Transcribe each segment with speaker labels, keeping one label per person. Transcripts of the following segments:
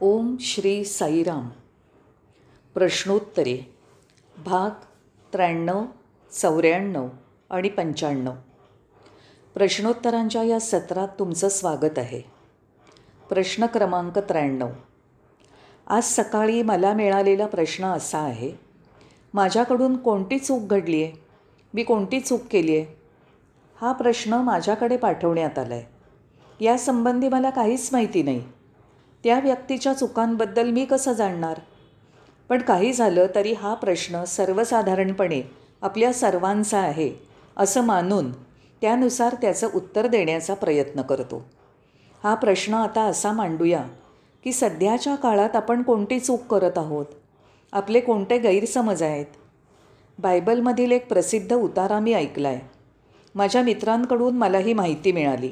Speaker 1: ओम श्री साईराम. प्रश्नोत्तरे. भाग त्र्याण्णव चौऱ्याण्णव आणि पंच्याण्णव. प्रश्नोत्तरांच्या या सत्रात तुमचं स्वागत आहे. प्रश्न क्रमांक त्र्याण्णव. आज सकाळी मला मिळालेला प्रश्न असा आहे माझ्याकडून कोणती चूक घडली आहे मी कोणती चूक केली आहे हा प्रश्न माझ्याकडे पाठवण्यात आला आहे यासंबंधी मला काहीच माहिती नाही. त्या व्यक्तीच्या चुकांबद्दल मी कसं जाणणार? पण काही झालं तरी हा प्रश्न सर्वसाधारणपणे आपल्या सर्वांचा आहे असं मानून त्यानुसार त्याचं उत्तर देण्याचा प्रयत्न करतो. हा प्रश्न आता असा मांडूया की सध्याच्या काळात आपण कोणती चूक करत आहोत? आपले कोणते गैरसमज आहेत? बायबलमधील एक प्रसिद्ध उतारा मी ऐकला आहे माझ्या मित्रांकडून मला ही माहिती मिळाली.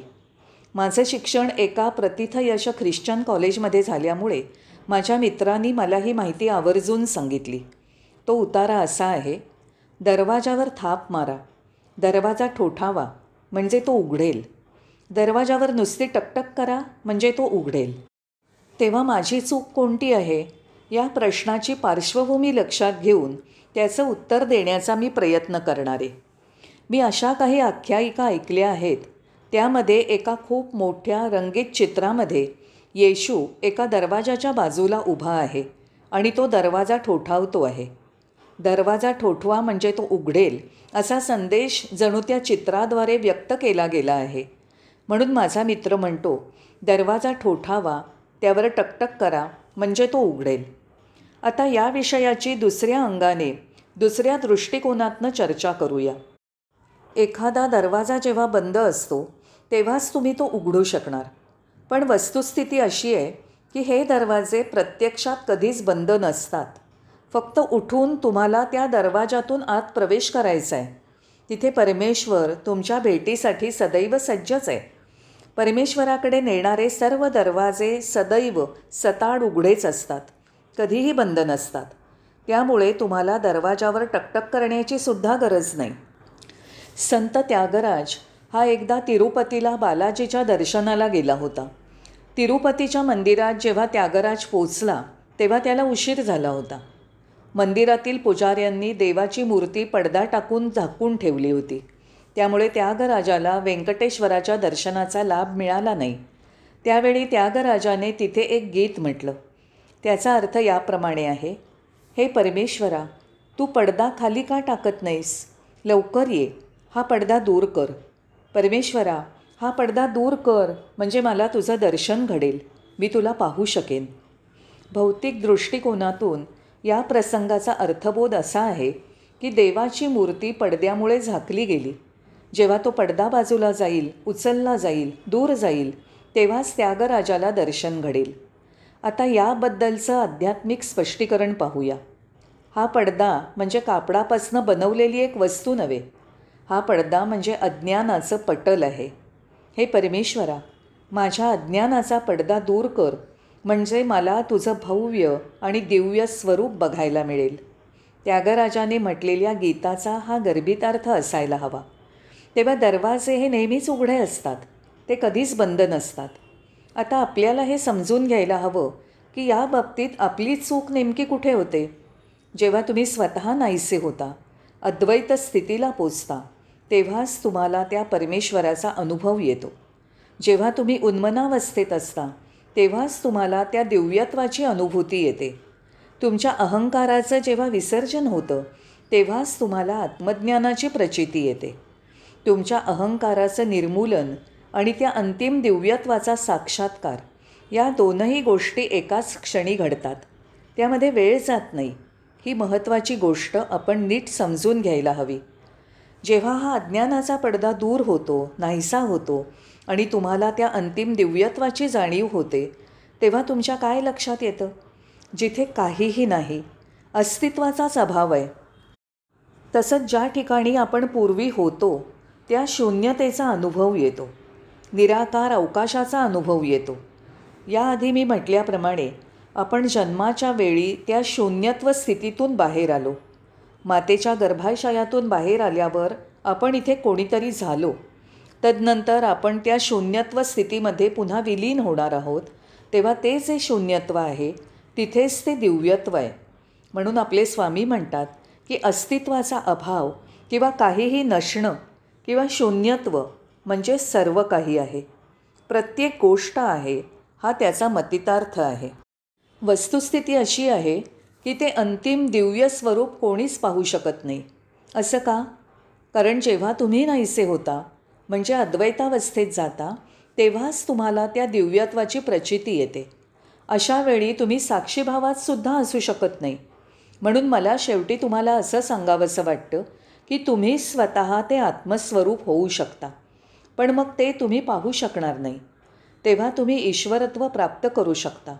Speaker 1: माझं शिक्षण एका प्रतिथयश ख्रिश्चन कॉलेजमध्ये झाल्यामुळे माझ्या मित्रांनी मला ही माहिती आवर्जून सांगितली. तो उतारा असा आहे दरवाजावर थाप मारा दरवाजा ठोठावा म्हणजे तो उघडेल. दरवाजावर नुसती टकटक करा म्हणजे तो उघडेल. तेव्हा माझी चूक कोणती आहे? या प्रश्नाची पार्श्वभूमी लक्षात घेऊन त्याचं उत्तर देण्याचा मी प्रयत्न करणारे. मी अशा काही आख्यायिका ऐकल्या आहेत त्यामध्ये एका खूप मोठ्या रंगीत चित्रामध्ये येशू एका दरवाजाच्या बाजूला उभा आहे आणि तो दरवाजा ठोठावतो आहे. दरवाजा ठोठवा म्हणजे तो उघडेल असा संदेश जणू त्या चित्राद्वारे व्यक्त केला गेला आहे. म्हणून माझा मित्र म्हणतो दरवाजा ठोठावा त्यावर टकटक करा म्हणजे तो उघडेल. आता या विषयाची दुसऱ्या अंगाने दुसऱ्या दृष्टिकोनातनं चर्चा करूया. एखादा दरवाजा जेव्हा बंद असतो तेव्हाच तुम्ही तो उघडू शकणार. पण वस्तुस्थिती अशी आहे की हे दरवाजे प्रत्यक्षात कधीच बंद नसतात. फक्त उठून तुम्हाला त्या दरवाजातून आत प्रवेश करायचा आहे तिथे परमेश्वर तुमच्या भेटीसाठी सदैव सज्जच आहे. परमेश्वराकडे नेणारे सर्व दरवाजे सदैव सताड उघडेच असतात. कधीही बंद नसतात. त्यामुळे तुम्हाला दरवाजावर टकटक करण्याची सुद्धा गरज नाही. संत त्यागराज हा एकदा तिरुपतीला बालाजीच्या दर्शनाला गेला होता. तिरुपतीच्या मंदिरात जेव्हा त्यागराज पोचला तेव्हा त्याला उशीर झाला होता. मंदिरातील पुजाऱ्यांनी देवाची मूर्ती पडदा टाकून झाकून ठेवली होती. त्यामुळे त्यागराजाला व्यंकटेश्वराच्या दर्शनाचा लाभ मिळाला नाही. त्यावेळी त्यागराजाने तिथे एक गीत म्हटलं. त्याचा अर्थ याप्रमाणे आहे हे परमेश्वरा तू पडदा खाली का टाकत नाहीस? लवकर ये. हा पडदा दूर कर. परमेश्वरा हा पडदा दूर कर म्हणजे मला तुझं दर्शन घडेल. मी तुला पाहू शकेन. भौतिक दृष्टिकोनातून या प्रसंगाचा अर्थबोध असा आहे की देवाची मूर्ती पडद्यामुळे झाकली गेली. जेव्हा तो पडदा बाजूला जाईल उचलला जाईल दूर जाईल तेव्हाच त्यागराजाला दर्शन घडेल. आता याबद्दलचं आध्यात्मिक स्पष्टीकरण पाहूया. हा पडदा म्हणजे कापडापासनं बनवलेली एक वस्तू नव्हे हा पडदा म्हणजे अज्ञानाचं पटल आहे. हे परमेश्वरा माझ्या अज्ञानाचा पडदा दूर कर म्हणजे मला तुझं भव्य आणि दिव्य स्वरूप बघायला मिळेल. त्यागराजाने म्हटलेल्या गीताचा हा गर्भितार्थ असायला हवा. तेव्हा दरवाजे हे नेहमीच उघडे असतात. ते कधीच बंद नसतात. आता आपल्याला हे समजून घ्यायला हवं की या बाबतीत आपली चूक नेमकी कुठे होते? जेव्हा तुम्ही स्वतः नाहीसे होता अद्वैत स्थितीला पोचता. तेव्हाच तुम्हाला त्या परमेश्वराचा अनुभव येतो. जेव्हा तुम्ही उन्मनावस्थेत असता तेव्हाच तुम्हाला त्या दिव्यत्वाची अनुभूती येते. तुमच्या अहंकाराचं जेव्हा विसर्जन होतं तेव्हाच तुम्हाला आत्मज्ञानाची प्रचिती येते. तुमच्या अहंकाराचं निर्मूलन आणि त्या अंतिम दिव्यत्वाचा साक्षात्कार या दोनही गोष्टी एकाच क्षणी घडतात. त्यामध्ये वेळ जात नाही. ही महत्त्वाची गोष्ट आपण नीट समजून घ्यायला हवी. जेव्हा हा अज्ञानाचा पडदा दूर होतो नाहीसा होतो आणि तुम्हाला त्या अंतिम दिव्यत्वाची जाणीव होते तेव्हा तुमच्या काय लक्षात येतं? जिथे काहीही नाही अस्तित्वाचाच अभाव आहे. तसंच ज्या ठिकाणी आपण पूर्वी होतो त्या शून्यतेचा अनुभव येतो. निराकार अवकाशाचा अनुभव येतो. याआधी मी म्हटल्याप्रमाणे आपण जन्माच्या वेळी त्या शून्यत्व स्थितीतून बाहेर आलो. मातेच्या गर्भाशयातून बाहेर आल्यावर आपण इथे कोणीतरी झालो. तदनंतर आपण त्या शून्यत्व स्थितीमध्ये पुन्हा विलीन होणार आहोत. तेव्हा ते जे शून्यत्व आहे तिथेच ते दिव्यत्व आहे. म्हणून आपले स्वामी म्हणतात की अस्तित्वाचा अभाव किंवा काहीही नसणं किंवा शून्यत्व म्हणजे सर्व काही आहे. प्रत्येक गोष्ट आहे हा त्याचा मतितार्थ आहे. वस्तुस्थिती अशी आहे की ते अंतिम दिव्य स्वरूप कोणीच पाहू शकत नाही. असं का? कारण जेव्हा तुम्ही नाहीसे होता म्हणजे अद्वैतावस्थेत जाता तेव्हाच तुम्हाला त्या दिव्यत्वाची प्रचिती येते. अशा वेळी तुम्ही साक्षीभावात सुद्धा असू शकत नाही. म्हणून मला शेवटी तुम्हाला असं सांगावंसं वाटतं की तुम्ही स्वतः ते आत्मस्वरूप होऊ शकता. पण मग ते तुम्ही पाहू शकणार नाही. तेव्हा तुम्ही ईश्वरत्व प्राप्त करू शकता.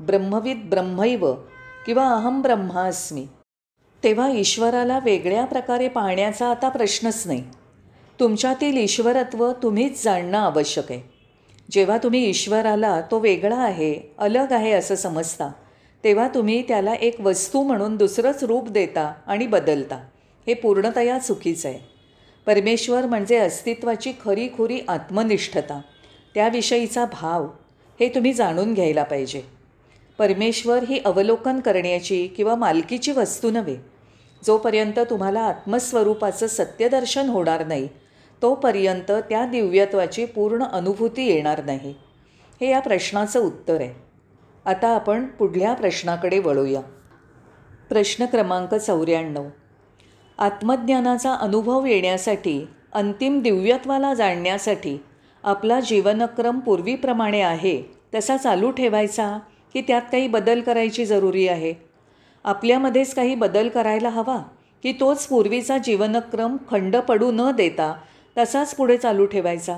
Speaker 1: ब्रह्मविद ब्रह्मैव किंवा अहम ब्रह्मास्मी. तेव्हा ईश्वराला वेगळ्या प्रकारे पाहण्याचा आता प्रश्नच नाही. तुमच्यातील ईश्वरत्व तुम्हीच जाणणं आवश्यक आहे. जेव्हा तुम्ही ईश्वराला तो वेगळा आहे अलग आहे असं समजता तेव्हा तुम्ही त्याला एक वस्तू म्हणून दुसरंच रूप देता आणि बदलता. हे पूर्णतया चुकीचं आहे. परमेश्वर म्हणजे अस्तित्वाची खरी खुरी आत्मनिष्ठता. त्याविषयीचा भाव हे तुम्ही जाणून घ्यायला पाहिजे. परमेश्वर ही अवलोकन करण्याची किंवा मालकीची वस्तू नव्हे. जोपर्यंत तुम्हाला आत्मस्वरूपाचं सत्यदर्शन होणार नाही तोपर्यंत त्या दिव्यत्वाची पूर्ण अनुभूती येणार नाही. हे या प्रश्नाचं उत्तर आहे. आता आपण पुढल्या प्रश्नाकडे वळूया. प्रश्न क्रमांक चौऱ्याण्णव. आत्मज्ञानाचा अनुभव येण्यासाठी अंतिम दिव्यत्वाला जाणण्यासाठी आपला जीवनक्रम पूर्वीप्रमाणे आहे तसा चालू ठेवायचा? की त्यात काही बदल करायची जरुरी आहे. आपल्यामध्येच काही बदल करायला हवा की तोच पूर्वीचा जीवनक्रम खंड पडू न देता तसाच पुढे चालू ठेवायचा.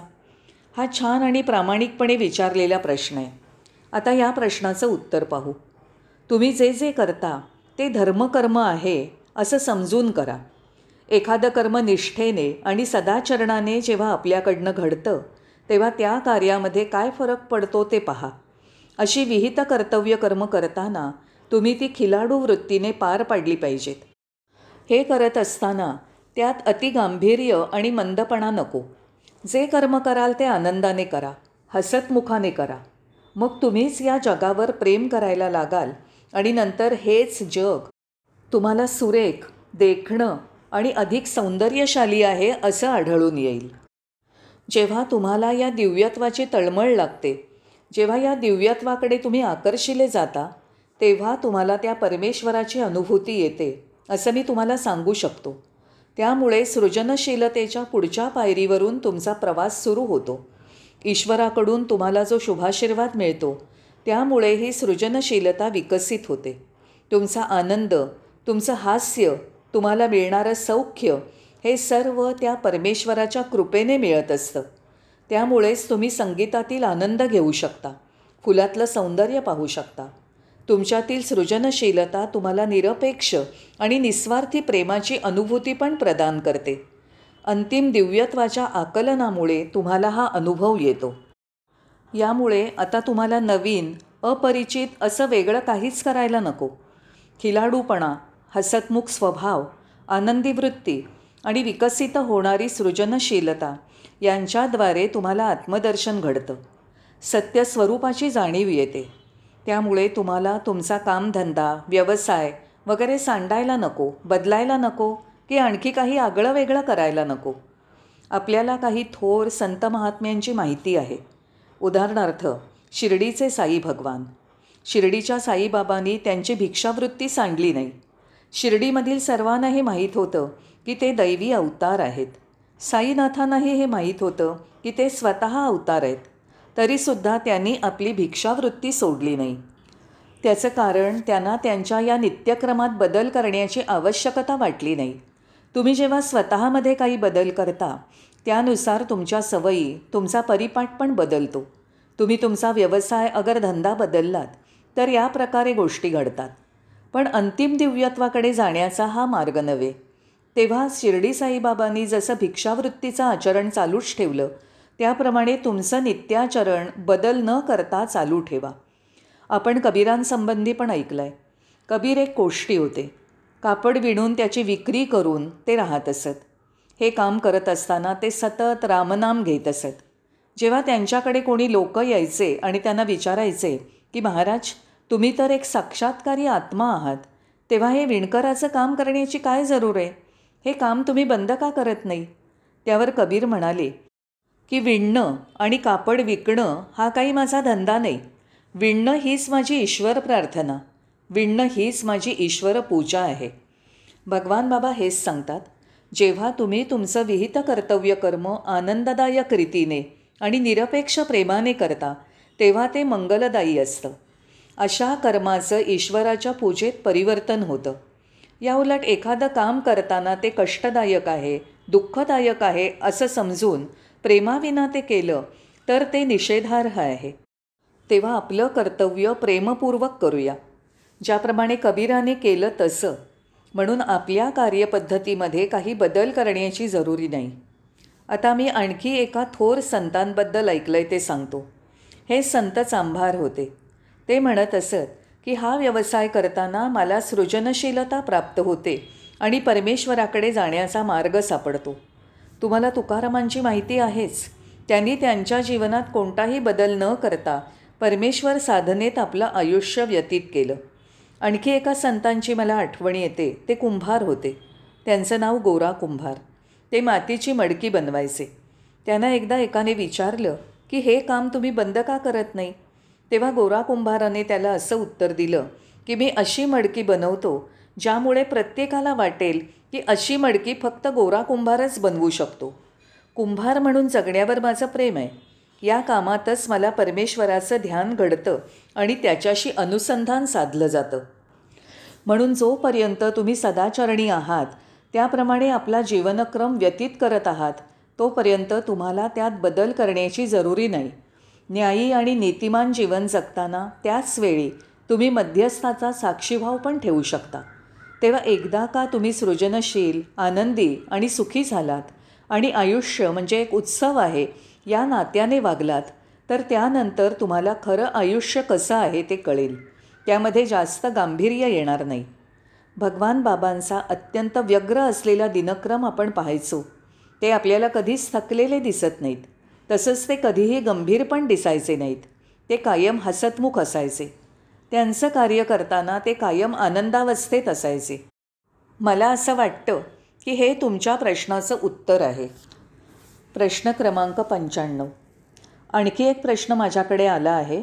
Speaker 1: हा छान आणि प्रामाणिकपणे विचारलेला प्रश्न आहे. आता या प्रश्नाचं उत्तर पाहू. तुम्ही जे जे करता ते धर्मकर्म आहे असं समजून करा. एखादं कर्म निष्ठेने आणि सदाचरणाने जेव्हा आपल्याकडनं घडतं तेव्हा त्या कार्यामध्ये काय फरक पडतो ते पहा. अशी विहित कर्तव्य कर्म करताना तुम्ही ती खिलाडू वृत्तीने पार पाडली पाहिजेत. हे करत असताना त्यात अतिगांभीर्य आणि मंदपणा नको. जे कर्म कराल ते आनंदाने करा हसतमुखाने करा. मग तुम्हीच या जगावर प्रेम करायला लागाल आणि नंतर हेच जग तुम्हाला सुरेख देखणं आणि अधिक सौंदर्यशाली आहे असं आढळून येईल. जेव्हा तुम्हाला या दिव्यत्वाची तळमळ लागते जेव्हा या दिव्यत्वाकडे तुम्ही आकर्षिले जाता तेव्हा तुम्हाला त्या परमेश्वराची अनुभूती येते असं मी तुम्हाला सांगू शकतो. त्यामुळे सृजनशीलतेच्या पुढच्या पायरीवरून तुमचा प्रवास सुरू होतो. ईश्वराकडून तुम्हाला जो शुभाशीर्वाद मिळतो त्यामुळे ही सृजनशीलता विकसित होते. तुमचा आनंद तुमचं हास्य तुम्हाला मिळणारं सौख्य हे सर्व त्या परमेश्वराच्या कृपेने मिळत असतं. त्यामुळेच तुम्ही संगीतातील आनंद घेऊ शकता फुलातलं सौंदर्य पाहू शकता. तुमच्यातील सृजनशीलता तुम्हाला निरपेक्ष आणि निस्वार्थी प्रेमाची अनुभूती पण प्रदान करते. अंतिम दिव्यत्वाच्या आकलनामुळे तुम्हाला हा अनुभव येतो. यामुळे आता तुम्हाला नवीन अपरिचित असं वेगळं काहीच करायला नको. खिलाडूपणा हसतमुख स्वभाव आनंदी वृत्ती आणि विकसित होणारी सृजनशीलता यांच्याद्वारे तुम्हाला आत्मदर्शन घडतं. सत्य स्वरूपाची जाणीव येते. त्यामुळे तुम्हाला तुमचा कामधंदा व्यवसाय वगैरे सांडायला नको बदलायला नको की आणखी काही आगळं वेगळं करायला नको. आपल्याला काही थोर संत महात्म्यांची माहिती आहे. उदाहरणार्थ शिर्डीचे साई भगवान. शिर्डीच्या साईबाबांनी त्यांची भिक्षावृत्ती सांडली नाही. शिर्डीमधील सर्वांना हे माहीत होतं की ते दैवी अवतार आहेत. साईनाथांनाही हे माहीत होतं की ते स्वतः अवतार आहेत तरीसुद्धा त्यांनी आपली भिक्षावृत्ती सोडली नाही. त्याचं कारण त्यांना त्यांच्या या नित्यक्रमात बदल करण्याची आवश्यकता वाटली नाही. तुम्ही जेव्हा स्वतःमध्ये काही बदल करता त्यानुसार तुमच्या सवयी तुमचा परिपाठ पण बदलतो. तुम्ही तुमचा व्यवसाय अगर धंदा बदललात तर या प्रकारे गोष्टी घडतात. पण अंतिम दिव्यत्वाकडे जाण्याचा हा मार्ग नव्हे. तेव्हा शिर्डी साईबाबांनी जसं भिक्षावृत्तीचं आचरण चालूच ठेवलं त्याप्रमाणे तुमचं नित्याचरण बदल न करता चालू ठेवा. आपण कबीरांसंबंधी पण ऐकलं आहे कबीर एक कोष्टी होते. कापड विणून त्याची विक्री करून ते राहत असत. हे काम करत असताना ते सतत रामनाम घेत असत. जेव्हा त्यांच्याकडे कोणी लोक यायचे आणि त्यांना विचारायचे की महाराज तुम्ही तर एक साक्षात्कारी आत्मा आहात. तेव्हा हे विणकराचं काम करण्याची काय जरूर आहे? हे काम तुम्ही बंद का करत नाही? त्यावर कबीर म्हणाले की विणणं आणि कापड विकणं हा काही माझा धंदा नाही. विणणं हीच माझी ईश्वर प्रार्थना. विणणं हीच माझी ईश्वर पूजा आहे. भगवान बाबा हेच सांगतात जेव्हा तुम्ही तुमचं विहित कर्तव्य कर्म आनंददायक रीतीने आणि निरपेक्ष प्रेमाने करता तेव्हा ते मंगलदायी असतं. अशा कर्माचं ईश्वराच्या पूजेत परिवर्तन होतं. याउलट एखादं काम करताना ते कष्टदायक आहे दुःखदायक आहे असं समजून प्रेमाविना ते केलं तर ते निषेधार्ह आहे. तेव्हा आपलं कर्तव्य प्रेमपूर्वक करूया. ज्याप्रमाणे कबीराने केलं तसं म्हणून आपल्या कार्यपद्धतीमध्ये काही बदल करण्याची जरुरी नाही. आता मी आणखी एका थोर संतांबद्दल ऐकलं आहे ते सांगतो. हे संत चांभार होते. ते म्हणत असत की हा व्यवसाय करताना मला सृजनशीलता प्राप्त होते आणि परमेश्वराकडे जाण्याचा मार्ग सापडतो. तुम्हाला तुकारामांची माहिती आहेच. त्यांनी त्यांच्या जीवनात कोणताही बदल न करता परमेश्वर साधनेत आपलं आयुष्य व्यतीत केलं. आणखी एका संतांची मला आठवण येते. ते कुंभार होते. त्यांचं नाव गोरा कुंभार. ते मातीची मडकी बनवायचे. त्यांना एकदा एकाने विचारलं की हे काम तुम्ही बंद का करत नाही? तेव्हा गोरा कुंभाराने त्याला असं उत्तर दिलं की मी अशी मडकी बनवतो ज्यामुळे प्रत्येकाला वाटेल की अशी मडकी फक्त गोरा कुंभारच बनवू शकतो. कुंभार म्हणून जगण्यावर माझं प्रेम आहे. या कामातच मला परमेश्वराचं ध्यान घडतं आणि त्याच्याशी अनुसंधान साधलं जातं. म्हणून जोपर्यंत तुम्ही सदाचरणी आहात त्याप्रमाणे आपला जीवनक्रम व्यतीत करत आहात तोपर्यंत तुम्हाला त्यात बदल करण्याची जरुरी नाही. न्यायी आणि नीतिमान जीवन जगताना त्याच वेळी तुम्ही मध्यस्थाचा साक्षीभाव पण ठेवू शकता. तेव्हा एकदा का तुम्ही सृजनशील आनंदी आणि सुखी झालात आणि आयुष्य म्हणजे एक उत्सव आहे या नात्याने वागलात तर त्यानंतर तुम्हाला खरं आयुष्य कसं आहे ते कळेल. त्यामध्ये जास्त गांभीर्य येणार नाही. भगवान बाबांचा अत्यंत व्यग्र असलेला दिनक्रम आपण पाहायचो. ते आपल्याला कधीच थकलेले दिसत नाहीत. तसंच ते कधीही गंभीर पण दिसायचे नाहीत. ते कायम हसतमुख असायचे. त्यांचं कार्य करताना ते कायम आनंदावस्थेत असायचे. मला असं वाटतं की हे तुमच्या प्रश्नाचं उत्तर आहे. प्रश्न क्रमांक पंच्याण्णव. आणखी एक प्रश्न माझ्याकडे आला आहे.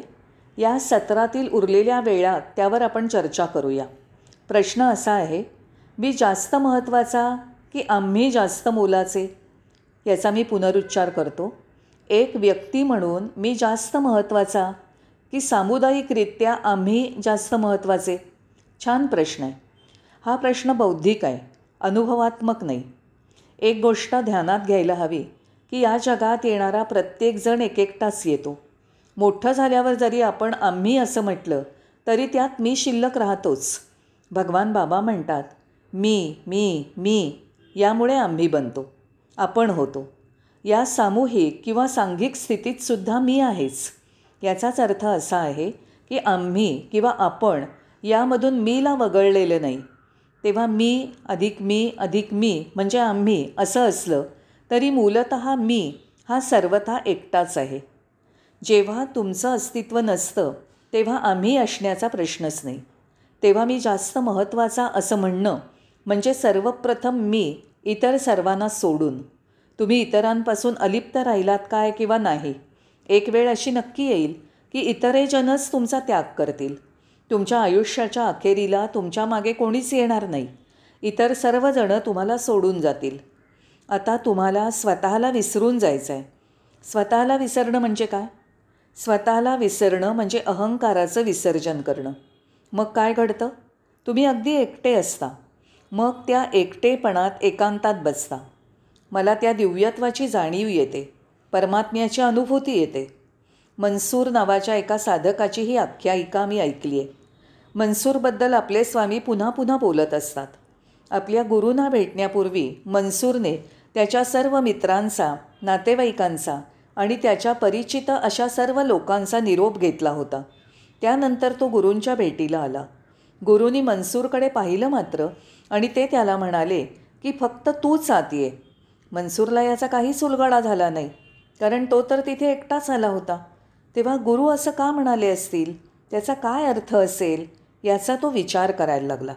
Speaker 1: या सत्रातील उरलेल्या वेळात त्यावर आपण चर्चा करूया. प्रश्न असा आहे मी जास्त महत्त्वाचा की आम्ही जास्त मोलाचे? याचा मी पुनरुच्चार करतो. एक व्यक्ती म्हणून मी जास्त महत्त्वाचा? की सामुदायिकरित्या आम्ही जास्त महत्त्वाचे? छान प्रश्न आहे. हा प्रश्न बौद्धिक आहे. अनुभवात्मक नाही. एक गोष्ट ध्यानात घ्यायला हवी की या जगात येणारा प्रत्येकजण एक एकटाच येतो. मोठं झाल्यावर जरी आपण आम्ही असं म्हटलं तरी त्यात मी शिल्लक राहतोच. भगवान बाबा म्हणतात मी मी मी यामुळे आम्ही बनतो. आपण होतो. या सामूहिक किंवा सांघिक स्थितीतसुद्धा मी आहेच. याचाच अर्थ असा आहे की आम्ही किंवा आपण यामधून मीला वगळलेलं नाही. तेव्हा मी अधिक मी अधिक मी म्हणजे आम्ही असं असलं तरी मूलत मी हा सर्वथा एकटाच आहे. जेव्हा तुमचं अस्तित्व नसतं तेव्हा आम्ही असण्याचा प्रश्नच नाही. तेव्हा मी जास्त महत्त्वाचा असं म्हणणं म्हणजे सर्वप्रथम मी इतर सर्वांना सोडून. तुम्ही इतरांपासून अलिप्त राहिलात काय किंवा नाही? एक वेळ अशी नक्की येईल की इतरे जनच तुमचा त्याग करतील. तुमच्या आयुष्याच्या अखेरीला तुमच्या मागे कोणीच येणार नाही. इतर सर्वजणं तुम्हाला सोडून जातील. आता तुम्हाला स्वतःला विसरून जायचं आहे स्वतःला विसरणं म्हणजे काय? स्वतःला विसरणं म्हणजे अहंकाराचं विसर्जन करणं. मग काय घडतं? तुम्ही अगदी एकटे असता. मग त्या एकटेपणात एकांतात बसता. मला त्या दिव्यत्वाची जाणीव येते. परमात्म्याची अनुभूती येते. मनसूर नावाच्या एका साधकाची ही आख्यायिका मी ऐकली आहे. मनसूरबद्दल आपले स्वामी पुन्हा पुन्हा बोलत असतात. आपल्या गुरूंना भेटण्यापूर्वी मनसूरने त्याच्या सर्व मित्रांचा नातेवाईकांचा आणि त्याच्या परिचित अशा सर्व लोकांचा निरोप घेतला होता. त्यानंतर तो गुरूंच्या भेटीला आला. गुरूंनी मनसूरकडे पाहिलं मात्र आणि ते त्याला म्हणाले की फक्त तूच आत ये. मनसूरला याचा काहीच उलगडा झाला नाही. कारण तो तर तिथे एकटाच आला होता. तेव्हा गुरु असं का म्हणाले असतील? त्याचा काय अर्थ असेल? याचा तो विचार करायला लागला.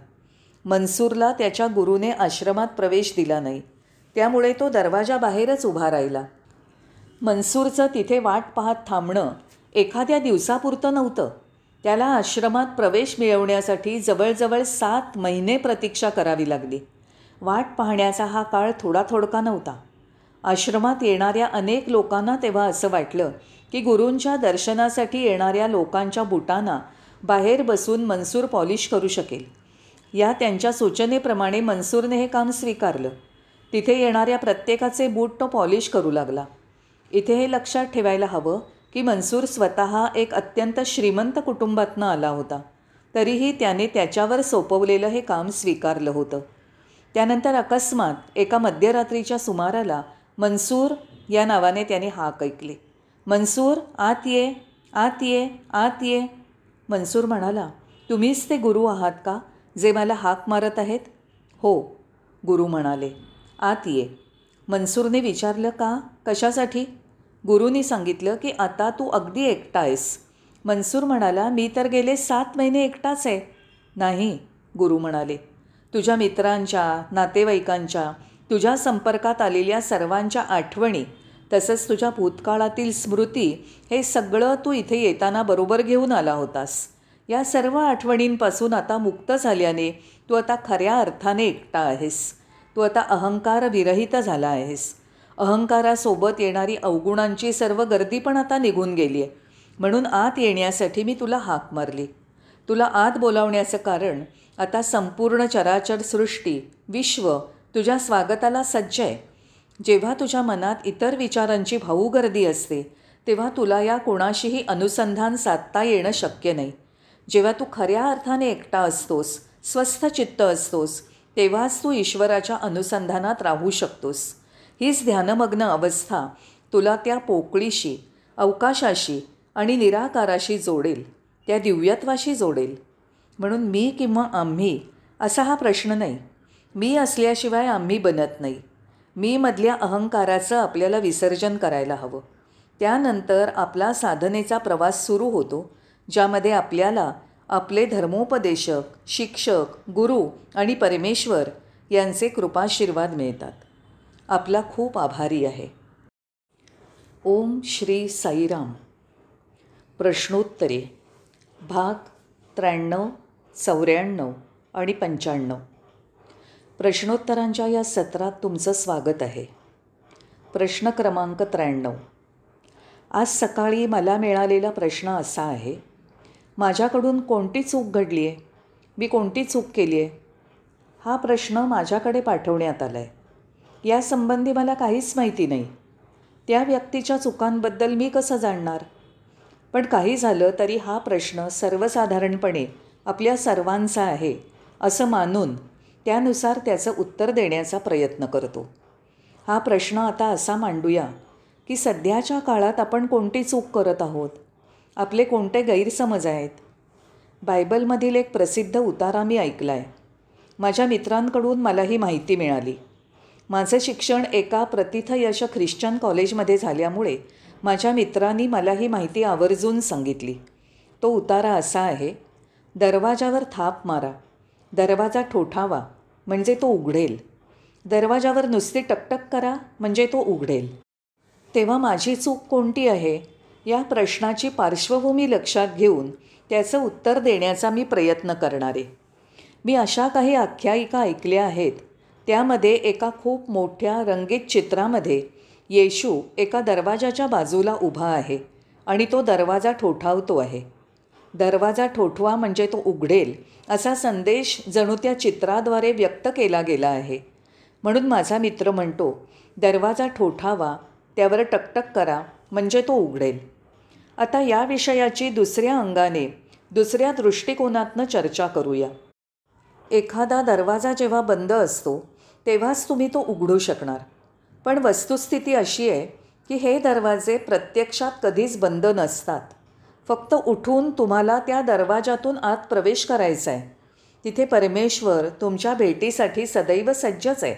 Speaker 1: मनसूरला त्याच्या गुरुने आश्रमात प्रवेश दिला नाही. त्यामुळे तो दरवाजाबाहेरच उभा राहिला. मनसूरचं तिथे वाट पाहत थांबणं एखाद्या दिवसापुरतं नव्हतं. त्याला आश्रमात प्रवेश मिळवण्यासाठी जवळजवळ सात महिने प्रतीक्षा करावी लागली. वाट पाहण्याचा हा काळ थोडा थोडका नव्हता. आश्रमात येणाऱ्या अनेक लोकांना तेव्हा असं वाटलं की गुरूंच्या दर्शनासाठी येणाऱ्या लोकांच्या बुटांना बाहेर बसून मनसूर पॉलिश करू शकेल. या त्यांच्या सूचनेप्रमाणे मनसूरने हे काम स्वीकारलं. तिथे येणाऱ्या प्रत्येकाचे बूट तो पॉलिश करू लागला. इथे हे लक्षात ठेवायला हवं की मनसूर स्वतः एक अत्यंत श्रीमंत कुटुंबातनं आला होता. तरीही त्याने त्याच्यावर सोपवलेलं हे काम स्वीकारलं होतं. त्यानंतर अकस्मात एका मध्यरात्रीच्या सुमाराला मनसूर या नावाने त्याने हाक ऐकली. मनसूर आत ये आत ये आत ये. मनसूर म्हणाला तुम्हीच ते गुरु आहात का जे मला हाक मारत आहेत? हो गुरु म्हणाले आत ये. मनसूरने विचारलं का? कशासाठी? गुरुनी सांगितलं की आता तू अगदी एकटा आहेस. मनसूर म्हणाला मी तर गेले सात महिने एकटाच आहे. नाही गुरु म्हणाले तुझ्या मित्रांच्या नातेवाईकांच्या तुझ्या संपर्कात आलेल्या सर्वांच्या आठवणी तसंच तुझ्या भूतकाळातील स्मृती हे सगळं तू इथे येताना बरोबर घेऊन आला होतास. या सर्व आठवणींपासून आता मुक्त झाल्याने तू आता खऱ्या अर्थाने एकटा आहेस. तू आता अहंकार विरहित झाला आहेस. अहंकारासोबत येणारी अवगुणांची सर्व गर्दी पण आता निघून गेली आहे. म्हणून आत येण्यासाठी मी तुला हाक मारली. तुला आत बोलावण्याचं कारण आता संपूर्ण चराचर सृष्टी विश्व तुझ्या स्वागताला सज्ज आहे. जेव्हा तुझ्या मनात इतर विचारांची भाऊ गर्दी असते तेव्हा तुला या कोणाशीही अनुसंधान साधता येणं शक्य नाही. जेव्हा तू खऱ्या अर्थाने एकटा असतोस स्वस्थ चित्त असतोस तेव्हाच तू ईश्वराच्या अनुसंधानात राहू शकतोस. हीच ध्यानमग्न अवस्था तुला त्या पोकळीशी अवकाशाशी आणि निराकाराशी जोडेल त्या दिव्यत्वाशी जोडेल. म्हणून मी किंवा आम्ही असा हा प्रश्न नाही. मी असल्याशिवाय आम्ही बनत नाही. मी मधल्या अहंकाराचं आपल्याला विसर्जन करायला हवं. त्यानंतर आपला साधनेचा प्रवास सुरू होतो ज्यामध्ये आपल्याला आपले धर्मोपदेशक शिक्षक गुरु आणि परमेश्वर यांचे कृपाशीर्वाद मिळतात. आपला खूप आभारी आहे. ओम श्री साईराम. प्रश्नोत्तरे. भाग त्र्याण्णव. चौऱ्याण्णव आणि पंच्याण्णव. प्रश्नोत्तरांच्या या सत्रात तुमचं स्वागत आहे. प्रश्न क्रमांक त्र्याण्णव. आज सकाळी मला मिळालेला प्रश्न असा आहे माझ्याकडून कोणती चूक घडली आहे मी कोणती चूक केली आहे हा प्रश्न माझ्याकडे पाठवण्यात आला आहे यासंबंधी मला काहीच माहिती नाही. त्या व्यक्तीच्या चुकांबद्दल मी कसं जाणणार? पण काही झालं तरी हा प्रश्न सर्वसाधारणपणे आपल्या सर्वांचा आहे असं मानून त्यानुसार त्याचं उत्तर देण्याचा प्रयत्न करतो. हा प्रश्न आता असा मांडूया की सध्याच्या काळात आपण कोणती चूक करत आहोत? आपले कोणते गैरसमज आहेत? बायबलमधील एक प्रसिद्ध उतारा मी ऐकला आहे माझ्या मित्रांकडून मला ही माहिती मिळाली. माझं शिक्षण एका प्रतिथयश ख्रिश्चन कॉलेजमध्ये झाल्यामुळे माझ्या मित्रांनी मला ही माहिती आवर्जून सांगितली. तो उतारा असा आहे दरवाजावर थाप मारा. दरवाजा ठोठावा म्हणजे तो उघडेल. दरवाजावर नुसती टकटक करा म्हणजे तो उघडेल. तेव्हा माझी चूक कोणती आहे? या प्रश्नाची पार्श्वभूमी लक्षात घेऊन त्याचं उत्तर देण्याचा मी प्रयत्न करणारे. मी अशा काही आख्यायिका ऐकल्या आहेत. त्यामध्ये एका खूप मोठ्या रंगीत चित्रामध्ये येशू एका दरवाजाच्या बाजूला उभा आहे आणि तो दरवाजा ठोठावतो आहे. दरवाजा ठोठवा म्हणजे तो उघडेल असा संदेश जणू त्या चित्राद्वारे व्यक्त केला गेला आहे. म्हणून माझा मित्र म्हणतो दरवाजा ठोठावा त्यावर टकटक करा म्हणजे तो उघडेल. आता या विषयाची दुसऱ्या अंगाने दुसऱ्या दृष्टिकोनातनं चर्चा करूया. एखादा दरवाजा जेव्हा बंद असतो तेव्हाच तुम्ही तो उघडू शकणार. पण वस्तुस्थिती अशी आहे की हे दरवाजे प्रत्यक्षात कधीच बंद नसतात. फक्त उठून तुम्हाला त्या दरवाजातून आत प्रवेश करायचा आहे तिथे परमेश्वर तुमच्या भेटीसाठी सदैव सज्जच आहे.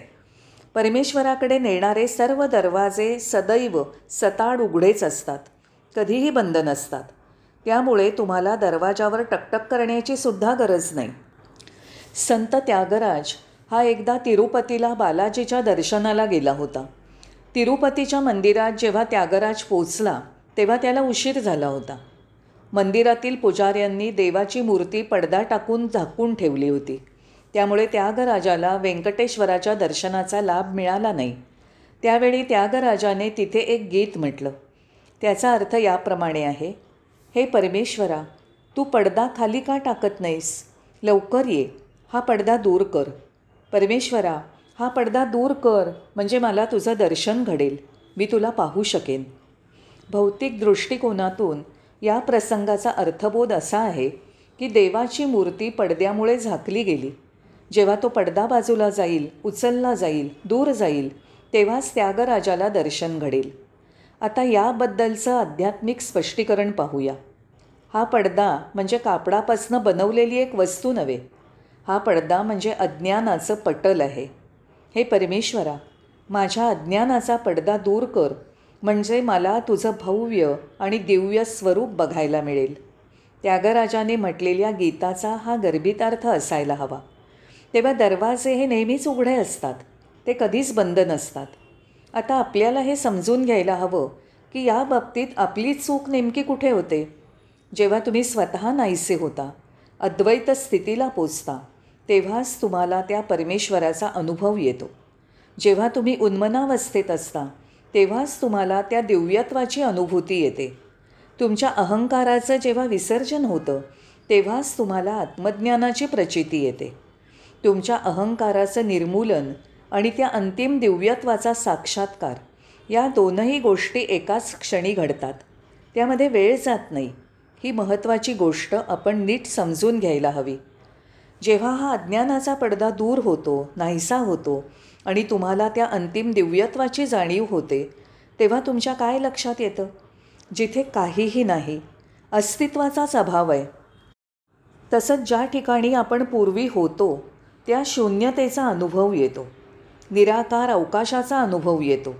Speaker 1: परमेश्वराकडे नेणारे सर्व दरवाजे सदैव सताड उघडेच असतात. कधीही बंद नसतात. त्यामुळे तुम्हाला दरवाजावर टकटक करण्याची सुद्धा गरज नाही. संत त्यागराज हा एकदा तिरुपतीला बालाजीच्या दर्शनाला गेला होता. तिरुपतीच्या मंदिरात जेव्हा त्यागराज पोचला तेव्हा त्याला उशीर झाला होता. मंदिरातील पुजाऱ्यांनी देवाची मूर्ती पडदा टाकून झाकून ठेवली होती. त्यामुळे त्यागराजाला व्यंकटेश्वराच्या दर्शनाचा लाभ मिळाला नाही. त्यावेळी त्यागराजाने तिथे एक गीत म्हटलं. त्याचा अर्थ याप्रमाणे आहे हे परमेश्वरा तू पडदा खाली का टाकत नाहीस? लवकर ये. हा पडदा दूर कर. परमेश्वरा हा पडदा दूर कर. म्हणजे मला तुझं दर्शन घडेल. मी तुला पाहू शकेन. भौतिक दृष्टिकोनातून या प्रसंगाचा अर्थबोध असा आहे की देवाची मूर्ती पडद्यामुळे झाकली गेली. जेव्हा तो पडदा बाजूला जाईल उचलला जाईल दूर जाईल तेव्हाच त्यागराजाला दर्शन घडेल. आता याबद्दलचं आध्यात्मिक स्पष्टीकरण पाहूया. हा पडदा म्हणजे कापडापासनं बनवलेली एक वस्तू नव्हे. हा पडदा म्हणजे अज्ञानाचं पटल आहे. हे परमेश्वरा माझ्या अज्ञानाचा पडदा दूर कर. म्हणजे मला तुझं भव्य आणि दिव्य स्वरूप बघायला मिळेल. त्यागराजाने म्हटलेल्या गीताचा हा गर्भितार्थ असायला हवा. तेव्हा दरवाजे हे नेहमीच उघडे असतात. ते कधीच बंद नसतात. आता आपल्याला हे समजून घ्यायला हवं की या बाबतीत आपली चूक नेमकी कुठे होते? जेव्हा तुम्ही स्वतः नाहीसे होता अद्वैत स्थितीला पोचता तेव्हाच तुम्हाला त्या परमेश्वराचा अनुभव येतो. जेव्हा तुम्ही उन्मनावस्थेत असता तेव्हाच तुम्हाला त्या दिव्यत्वाची अनुभूती येते. तुमच्या अहंकाराचं जेव्हा विसर्जन होतं तेव्हाच तुम्हाला आत्मज्ञानाची प्रचिती येते. तुमच्या अहंकाराचं निर्मूलन आणि त्या अंतिम दिव्यत्वाचा साक्षात्कार या दोनही गोष्टी एकाच क्षणी घडतात. त्यामध्ये वेळ जात नाही. ही महत्त्वाची गोष्ट आपण नीट समजून घ्यायला हवी. जेव्हा हा अज्ञानाचा पडदा दूर होतो नाहीसा होतो आणि तुम्हाला त्या अंतिम दिव्यत्वाची जाणीव होते तेव्हा तुमच्या काय लक्षात येतं? जिथे काहीही नाही अस्तित्वाचाच अभाव आहे. तसंच ज्या ठिकाणी आपण पूर्वी होतो त्या शून्यतेचा अनुभव येतो. निराकार अवकाशाचा अनुभव येतो.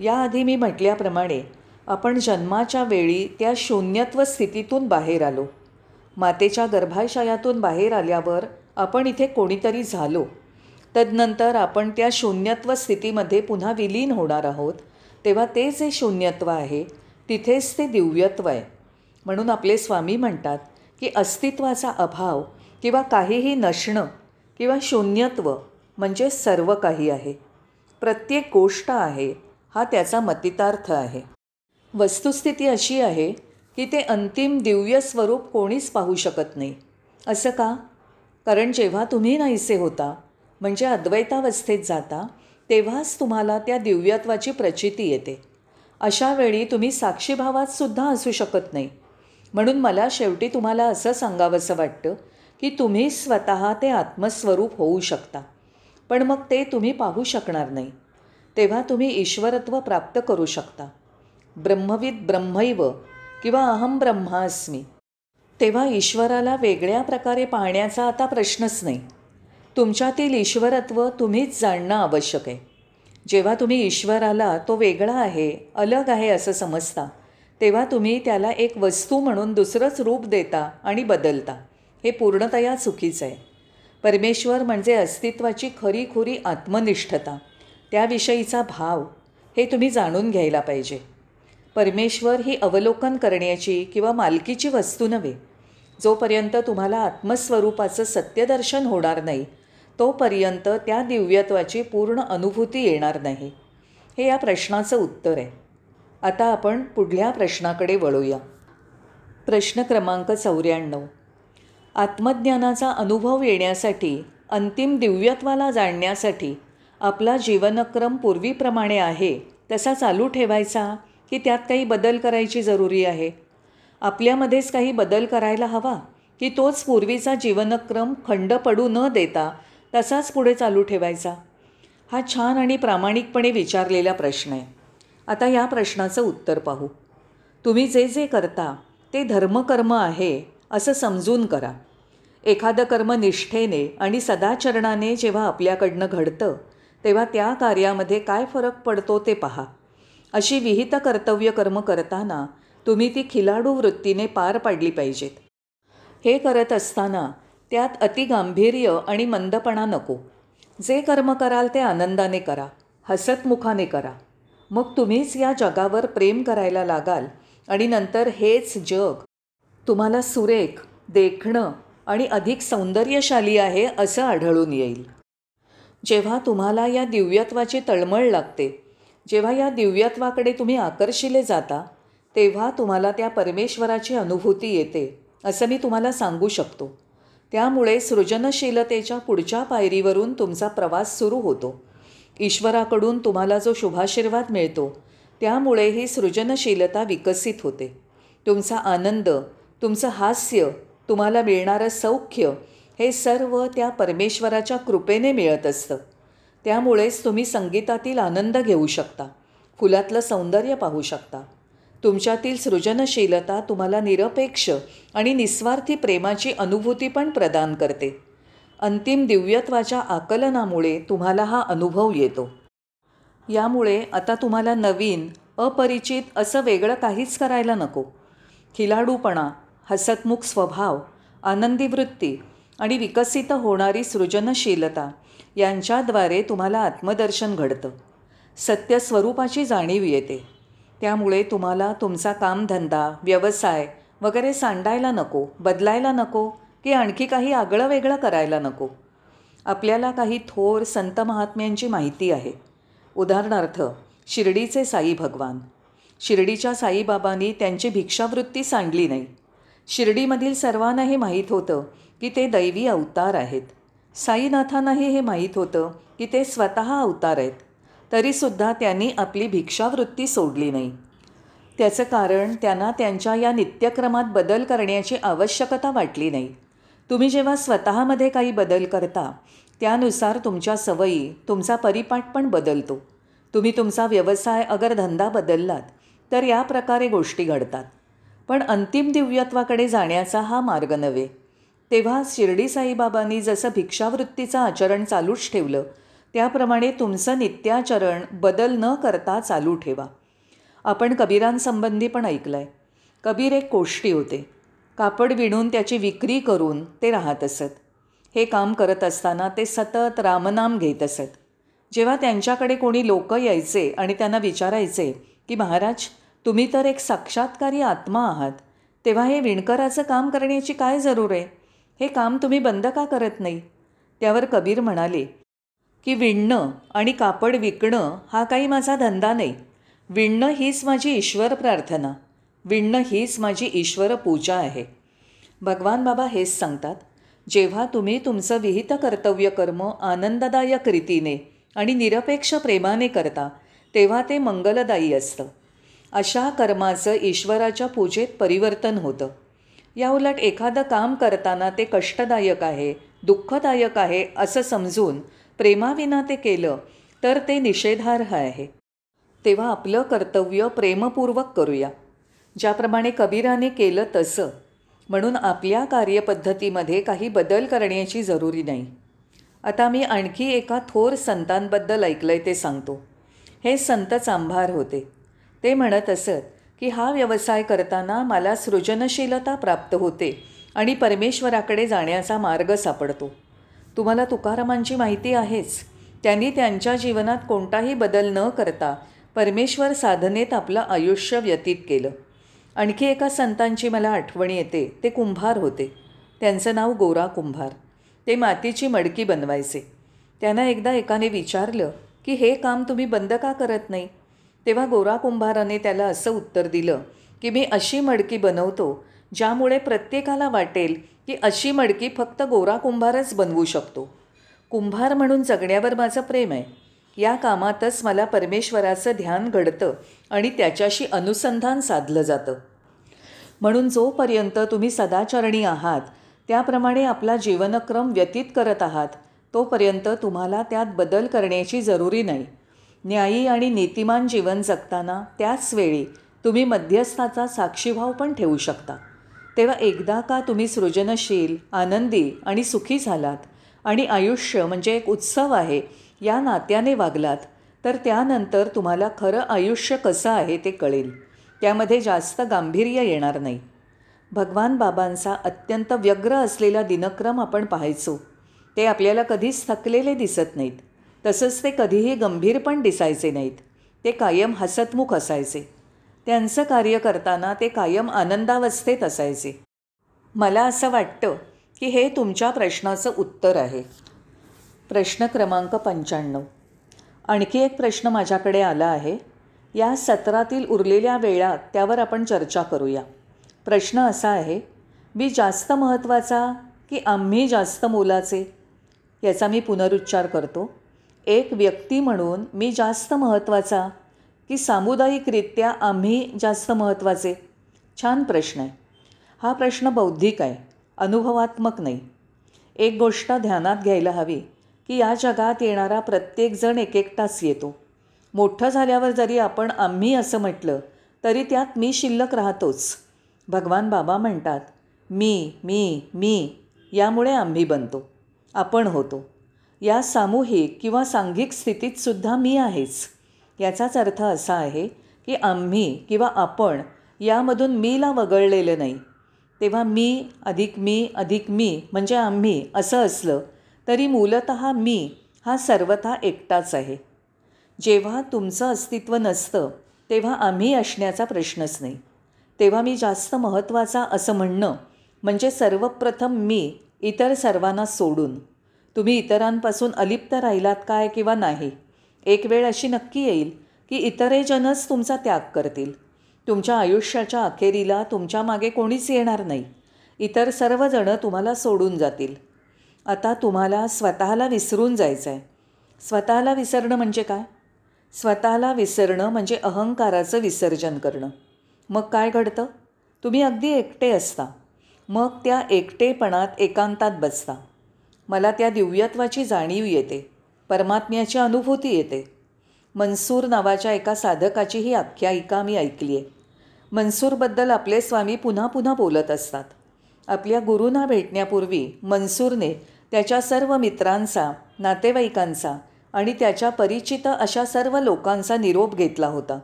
Speaker 1: याआधी मी म्हटल्याप्रमाणे आपण जन्माच्या वेळी त्या शून्यत्व स्थितीतून बाहेर आलो. मातेच्या गर्भाशयातून बाहेर आल्यावर आपण इथे कोणीतरी झालो. तदनंतर आपण त्या शून्यत्व स्थितीमध्ये पुन्हा विलीन होणार आहोत. तेव्हा ते जे शून्यत्व आहे तिथेच ते दिव्यत्व आहे. म्हणून आपले स्वामी म्हणतात की अस्तित्वाचा अभाव किंवा काहीही नसणं किंवा शून्यत्व म्हणजे सर्व काही आहे. प्रत्येक गोष्ट आहे हा त्याचा मतितार्थ आहे. वस्तुस्थिती अशी आहे की ते अंतिम दिव्य स्वरूप कोणीच पाहू शकत नाही. असं का? कारण जेव्हा तुम्ही नाहीसे होता म्हणजे अद्वैतावस्थेत जाता तेव्हाच तुम्हाला त्या दिव्यत्वाची प्रचिती येते. अशा वेळी तुम्ही साक्षीभावातसुद्धा असू शकत नाही. म्हणून मला शेवटी तुम्हाला असं सांगावंसं वाटतं की तुम्ही स्वतः ते आत्मस्वरूप होऊ शकता. पण मग ते तुम्ही पाहू शकणार नाही. तेव्हा तुम्ही ईश्वरत्व प्राप्त करू शकता. ब्रह्मविद ब्रह्मैव किंवा अहम ब्रह्मास्मी तेव्हा ईश्वराला वेगळ्या प्रकारे पाहण्याचा आता प्रश्नच नाही. तुमच्यातील ईश्वरत्व तुम्हीच जाणणं आवश्यक आहे. जेव्हा तुम्ही ईश्वराला तो वेगळा आहे अलग आहे असं समजता तेव्हा तुम्ही त्याला एक वस्तू म्हणून दुसरंच रूप देता आणि बदलता. हे पूर्णतया चुकीचं आहे. परमेश्वर म्हणजे अस्तित्वाची खरीखुरी आत्मनिष्ठता. त्याविषयीचा भाव हे तुम्ही जाणून घ्यायला पाहिजे. परमेश्वर ही अवलोकन करण्याची किंवा मालकीची वस्तू नव्हे. जोपर्यंत तुम्हाला आत्मस्वरूपाचं सत्यदर्शन होणार नाही तोपर्यंत त्या दिव्यत्वाची पूर्ण अनुभूती येणार नाही. हे या प्रश्नाचं उत्तर आहे. आता आपण पुढल्या प्रश्नाकडे वळूया. प्रश्न क्रमांक चौऱ्याण्णव. आत्मज्ञानाचा अनुभव येण्यासाठी अंतिम दिव्यत्वाला जाणण्यासाठी आपला जीवनक्रम पूर्वीप्रमाणे आहे तसा चालू ठेवायचा? की त्यात काही बदल करायची जरुरी आहे. आपल्यामध्येच काही बदल करायला हवा की तोच पूर्वीचा जीवनक्रम खंड पडू न देता तसाच पुढे चालू ठेवायचा. हा छान आणि प्रामाणिकपणे विचारलेला प्रश्न आहे. आता या प्रश्नाचं उत्तर पाहू. तुम्ही जे जे करता ते धर्मकर्म आहे असं समजून करा. एखादं कर्म निष्ठेने आणि सदाचरणाने जेव्हा आपल्याकडनं घडतं तेव्हा त्या कार्यामध्ये काय फरक पडतो ते पहा. अशी विहित कर्तव्य कर्म करताना तुम्ही ती खिलाडू वृत्तीने पार पाडली पाहिजेत. हे करत असताना त्यात अतिगांभीर्य आणि मंदपणा नको. जे कर्म कराल ते आनंदाने करा हसतमुखाने करा. मग तुम्हीच या जगावर प्रेम करायला लागाल आणि नंतर हेच जग तुम्हाला सुरेख देखणं आणि अधिक सौंदर्यशाली आहे असं आढळून येईल. जेव्हा तुम्हाला या दिव्यत्वाची तळमळ लागते जेव्हा या दिव्यत्वाकडे तुम्ही आकर्षिले जाता तेव्हा तुम्हाला त्या परमेश्वराची अनुभूती येते असं मी तुम्हाला सांगू शकतो. त्यामुळे सृजनशीलतेच्या पुढच्या पायरीवरून तुमचा प्रवास सुरू होतो. ईश्वराकडून तुम्हाला जो शुभाशीर्वाद मिळतो त्यामुळे ही सृजनशीलता विकसित होते. तुमचा आनंद तुमचं हास्य तुम्हाला मिळणारं सौख्य हे सर्व त्या परमेश्वराच्या कृपेने मिळत असतं. त्यामुळेच तुम्ही संगीतातील आनंद घेऊ शकता. फुलातलं सौंदर्य पाहू शकता. तुमच्यातील सृजनशीलता तुम्हाला निरपेक्ष आणि निस्वार्थी प्रेमाची अनुभूती पण प्रदान करते. अंतिम दिव्यत्वाच्या आकलनामुळे तुम्हाला हा अनुभव येतो. यामुळे आता तुम्हाला नवीन अपरिचित असं वेगळं काहीच करायला नको. खिलाडूपणा हसतमुख स्वभाव आनंदी वृत्ती आणि विकसित होणारी सृजनशीलता यांच्याद्वारे तुम्हाला आत्मदर्शन घडतं. सत्य स्वरूपाची जाणीव येते. त्यामुळे तुम्हाला तुमचा कामधंदा व्यवसाय वगैरे सांडायला नको बदलायला नको की आणखी काही आगळं वेगळं करायला नको. आपल्याला काही थोर संत महात्म्यांची माहिती आहे. उदाहरणार्थ शिर्डीचे साई भगवान. शिर्डीच्या साईबाबांनी त्यांची भिक्षावृत्ती सांडली नाही. शिर्डीमधील सर्वांना हे माहीत होतं की ते दैवी अवतार आहेत. साईनाथांनाही हे माहीत होतं की ते स्वतः अवतार आहेत. तरीसुद्धा त्यांनी आपली भिक्षावृत्ती सोडली नाही. त्याचं कारण त्यांना त्यांच्या या नित्यक्रमात बदल करण्याची आवश्यकता वाटली नाही. तुम्ही जेव्हा स्वतःमध्ये काही बदल करता त्यानुसार तुमच्या सवयी तुमचा परिपाठ पण बदलतो. तुम्ही तुमचा व्यवसाय अगर धंदा बदललात तर या प्रकारे गोष्टी घडतात. पण अंतिम दिव्यत्वाकडे जाण्याचा हा मार्ग नव्हे. तेव्हा शिर्डी साईबाबांनी जसं भिक्षावृत्तीचं आचरण चालूच ठेवलं त्याप्रमाणे तुमचं नित्याचरण बदल न करता चालू ठेवा. आपण कबीरांसंबंधी पण ऐकलं आहे कबीर एक कोष्टी होते. कापड विणून त्याची विक्री करून ते राहत असत. हे काम करत असताना ते सतत रामनाम घेत असत. जेव्हा त्यांच्याकडे कोणी लोक यायचे आणि त्यांना विचारायचे की महाराज तुम्ही तर एक साक्षात्कारी आत्मा आहात. तेव्हा हे विणकराचं काम करण्याची काय जरूर आहे? हे काम तुम्ही बंद का करत नाही? त्यावर कबीर म्हणाले की विणणं आणि कापड विकणं हा काही माझा धंदा नाही. विणणं हीच माझी ईश्वर प्रार्थना. विणणं हीच माझी ईश्वर पूजा आहे. भगवान बाबा हेच सांगतात जेव्हा तुम्ही तुमचं विहित कर्तव्य कर्म आनंददायक रीतीने आणि निरपेक्ष प्रेमाने करता तेव्हा ते मंगलदायी असतं. अशा कर्माचं ईश्वराच्या पूजेत परिवर्तन होतं. याउलट एखादं काम करताना ते कष्टदायक आहे दुःखदायक आहे असं समजून प्रेमाविना ते केलं तर ते निषेधार्ह आहे. तेव्हा आपलं कर्तव्य प्रेमपूर्वक करूया. ज्याप्रमाणे कबीराने केलं तसं म्हणून आपल्या कार्यपद्धतीमध्ये काही बदल करण्याची जरुरी नाही. आता मी आणखी एका थोर संतांबद्दल ऐकलं आहे ते सांगतो. हे संत चांभार होते. ते म्हणत असत की हा व्यवसाय करताना मला सृजनशीलता प्राप्त होते आणि परमेश्वराकडे जाण्याचा मार्ग सापडतो. तुम्हाला तुकारामांची माहिती आहेच. त्यांनी त्यांच्या जीवनात कोणताही बदल न करता परमेश्वर साधनेत आपलं आयुष्य व्यतीत केलं. आणखी एका संतांची मला आठवण येते. ते कुंभार होते. त्यांचं नाव गोरा कुंभार. ते मातीची मडकी बनवायचे. त्यांना एकदा एकाने विचारलं की हे काम तुम्ही बंद का करत नाही? तेव्हा गोरा कुंभाराने त्याला असं उत्तर दिलं की मी अशी मडकी बनवतो ज्यामुळे प्रत्येकाला वाटेल की अशी मडकी फक्त गोरा कुंभारच बनवू शकतो. कुंभार म्हणून जगण्यावर माझं प्रेम आहे. या कामातच मला परमेश्वराचं ध्यान घडतं आणि त्याच्याशी अनुसंधान साधलं जातं. म्हणून जोपर्यंत तुम्ही सदाचरणी आहात त्याप्रमाणे आपला जीवनक्रम व्यतीत करत आहात तोपर्यंत तुम्हाला त्यात बदल करण्याची जरुरी नाही. न्यायी आणि नीतिमान जीवन जगताना त्याचवेळी तुम्ही मध्यस्थाचा साक्षीभाव पण ठेवू शकता. तेव्हा एकदा का तुम्ही सृजनशील आनंदी आणि सुखी झालात आणि आयुष्य म्हणजे एक उत्सव आहे या नात्याने वागलात तर त्यानंतर तुम्हाला खरं आयुष्य कसं आहे ते कळेल. त्यामध्ये जास्त गांभीर्य येणार नाही. भगवान बाबांचा अत्यंत व्यग्र असलेला दिनक्रम आपण पाहायचो. ते आपल्याला कधीच थकलेले दिसत नाहीत. तसंच ते कधीही गंभीर पण दिसायचे नाहीत. ते कायम हसतमुख असायचे. त्यांचं कार्य करताना ते कायम आनंदावस्थेत असायचे. मला असं वाटतं की हे तुमच्या प्रश्नाचं उत्तर आहे. प्रश्न क्रमांक पंच्याण्णव. आणखी एक प्रश्न माझ्याकडे आला आहे. या सत्रातील उरलेल्या वेळात त्यावर आपण चर्चा करूया. प्रश्न असा आहे मी जास्त महत्त्वाचा की आम्ही जास्त मोलाचे? याचा मी पुनरुच्चार करतो. एक व्यक्ती म्हणून मी जास्त महत्त्वाचा? की सामुदायिकरित्या आम्ही जास्त महत्त्वाचे? छान प्रश्न आहे. हा प्रश्न बौद्धिक आहे. अनुभवात्मक नाही. एक गोष्ट ध्यानात घ्यायला हवी की या जगात येणारा प्रत्येकजण एक एकटाच येतो. मोठं झाल्यावर जरी आपण आम्ही असं म्हटलं तरी त्यात मी शिल्लक राहतोच. भगवान बाबा म्हणतात मी मी मी यामुळे आम्ही बनतो. आपण होतो. या सामूहिक किंवा सांघिक स्थितीतसुद्धा मी आहेच. याचाच अर्थ असा आहे की आम्ही किंवा आपण यामधून मीला वगळलेलं नाही. तेव्हा मी अधिक मी अधिक मी म्हणजे आम्ही असं असलं तरी मूलत मी हा सर्वथा एकटाच आहे. जेव्हा तुमचं अस्तित्व नसतं तेव्हा आम्ही असण्याचा प्रश्नच नाही. तेव्हा मी जास्त महत्त्वाचा असं म्हणणं म्हणजे सर्वप्रथम मी इतर सर्वांना सोडून. तुम्ही इतरांपासून अलिप्त राहिलात काय किंवा नाही? एक वेळ अशी नक्की येईल की इतरे जनच तुमचा त्याग करतील. तुमच्या आयुष्याच्या अखेरीला तुमच्या मागे कोणीच येणार नाही. इतर सर्वजणं तुम्हाला सोडून जातील. आता तुम्हाला स्वतःला विसरून जायचं आहे स्वतःला विसरणं म्हणजे काय? स्वतःला विसरणं म्हणजे अहंकाराचं विसर्जन करणं. मग काय घडतं? तुम्ही अगदी एकटे असता. मग त्या एकटेपणात एकांतात बसता. मला त्या दिव्यत्वाची जाणीव येते. परमात्म्याची अनुभूती येते. मनसूर नावाच्या एका साधकाची ही आख्यायिका मी ऐकली आहे मनसूरबद्दल आपले स्वामी पुन्हा पुन्हा बोलत असतात. आपल्या गुरूंना भेटण्यापूर्वी मनसूरने त्याच्या सर्व मित्रांचा नातेवाईकांचा आणि त्याच्या परिचित अशा सर्व लोकांचा निरोप घेतला होता.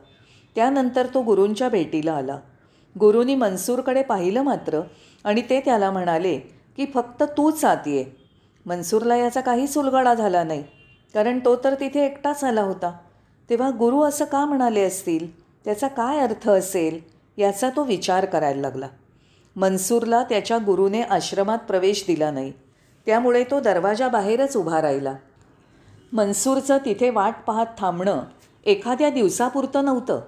Speaker 1: त्यानंतर तो गुरूंच्या भेटीला आला. गुरूंनी मनसूरकडे पाहिलं मात्र आणि ते त्याला म्हणाले की फक्त तूच आत ये. मनसूरला याचा काहीच उलगडा झाला नाही. कारण तो तर तिथे एकटाच आला होता. तेव्हा गुरु असं का म्हणाले असतील? त्याचा काय अर्थ असेल? याचा तो विचार करायला लागला. मनसूरला त्याच्या गुरुने आश्रमात प्रवेश दिला नाही. त्यामुळे तो दरवाजाबाहेरच उभा राहिला. मनसूरचं तिथे वाट पाहत थांबणं एखाद्या दिवसापुरतं नव्हतं.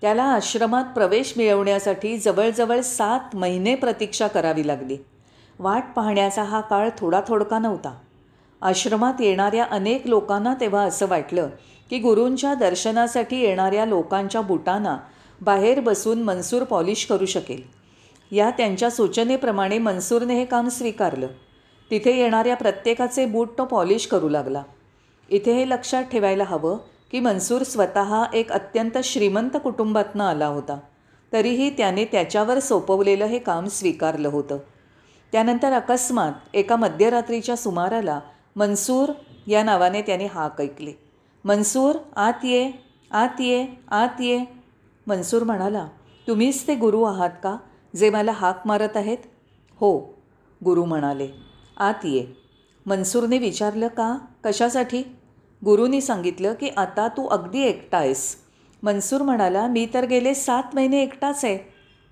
Speaker 1: त्याला आश्रमात प्रवेश मिळवण्यासाठी जवळजवळ सात महिने प्रतीक्षा करावी लागली. वाट पाहण्याचा हा काळ थोडा थोडका नव्हता. आश्रमात येणाऱ्या अनेक लोकांना तेव्हा असं वाटलं की गुरूंच्या दर्शनासाठी येणाऱ्या लोकांच्या बुटांना बाहेर बसून मनसूर पॉलिश करू शकेल. या त्यांच्या सूचनेप्रमाणे मनसूरने हे काम स्वीकारलं. तिथे येणाऱ्या प्रत्येकाचे बूट तो पॉलिश करू लागला. इथे हे लक्षात ठेवायला हवं की मनसूर स्वतः एक अत्यंत श्रीमंत कुटुंबातनं आला होता. तरीही त्याने त्याच्यावर सोपवलेलं हे काम स्वीकारलं होतं. त्यानंतर अकस्मात एका मध्यरात्रीच्या सुमाराला मनसूर या नावाने त्याने हाक ऐकली. मनसूर आत ये आत ये आत ये. मनसूर म्हणाला तुम्हीच ते गुरु आहात का जे मला हाक मारत आहेत? हो गुरु म्हणाले आत ये. मनसूरने विचारलं का? कशासाठी? गुरुनी सांगितलं की आता तू अगदी एकटा आहेस. मनसूर म्हणाला मी तर गेले सात महिने एकटाच आहे.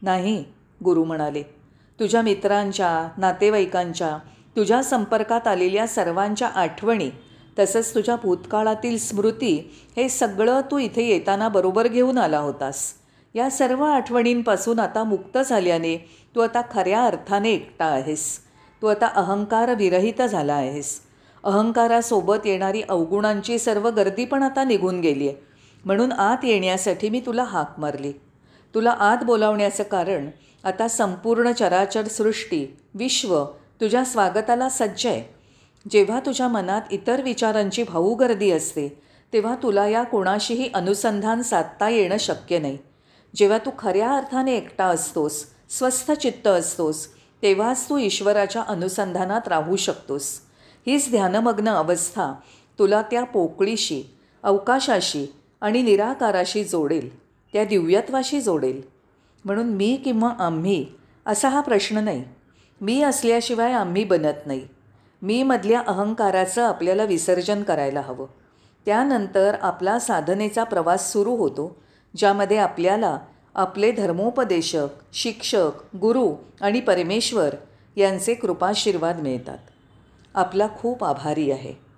Speaker 1: नाही गुरु म्हणाले तुझ्या मित्रांच्या नातेवाईकांच्या तुझ्या संपर्कात आलेल्या सर्वांच्या आठवणी तसंच तुझ्या भूतकाळातील स्मृती हे सगळं तू इथे येताना बरोबर घेऊन आला होतास. या सर्व आठवणींपासून आता मुक्त झाल्याने तू आता खऱ्या अर्थाने एकटा आहेस. तू आता अहंकार विरहित झाला आहेस. अहंकारासोबत येणारी अवगुणांची सर्व गर्दी पण आता निघून गेली आहे. म्हणून आत येण्यासाठी मी तुला हाक मारली. तुला आत बोलावण्याचं कारण आता संपूर्ण चराचर सृष्टी विश्व तुझ्या स्वागताला सज्ज आहे. जेव्हा तुझ्या मनात इतर विचारांची भाऊ गर्दी असते तेव्हा तुला या कोणाशीही अनुसंधान साधता येणं शक्य नाही. जेव्हा तू खऱ्या अर्थाने एकटा असतोस स्वस्थ चित्त असतोस तेव्हाच तू ईश्वराच्या अनुसंधानात राहू शकतोस. हीच ध्यानमग्न अवस्था तुला त्या पोकळीशी अवकाशाशी आणि निराकाराशी जोडेल त्या दिव्यत्वाशी जोडेल. म्हणून मी किंवा आम्ही असा हा प्रश्न नाही. मी असल्याशिवाय आम्ही बनत नाही. मी मधल्या अहंकाराचं आपल्याला विसर्जन करायला हवं. त्यानंतर आपला साधनेचा प्रवास सुरू होतो ज्यामध्ये आपल्याला आपले धर्मोपदेशक शिक्षक गुरु आणि परमेश्वर यांचे कृपाशीर्वाद मिळतात. आपला खूप आभारी आहे.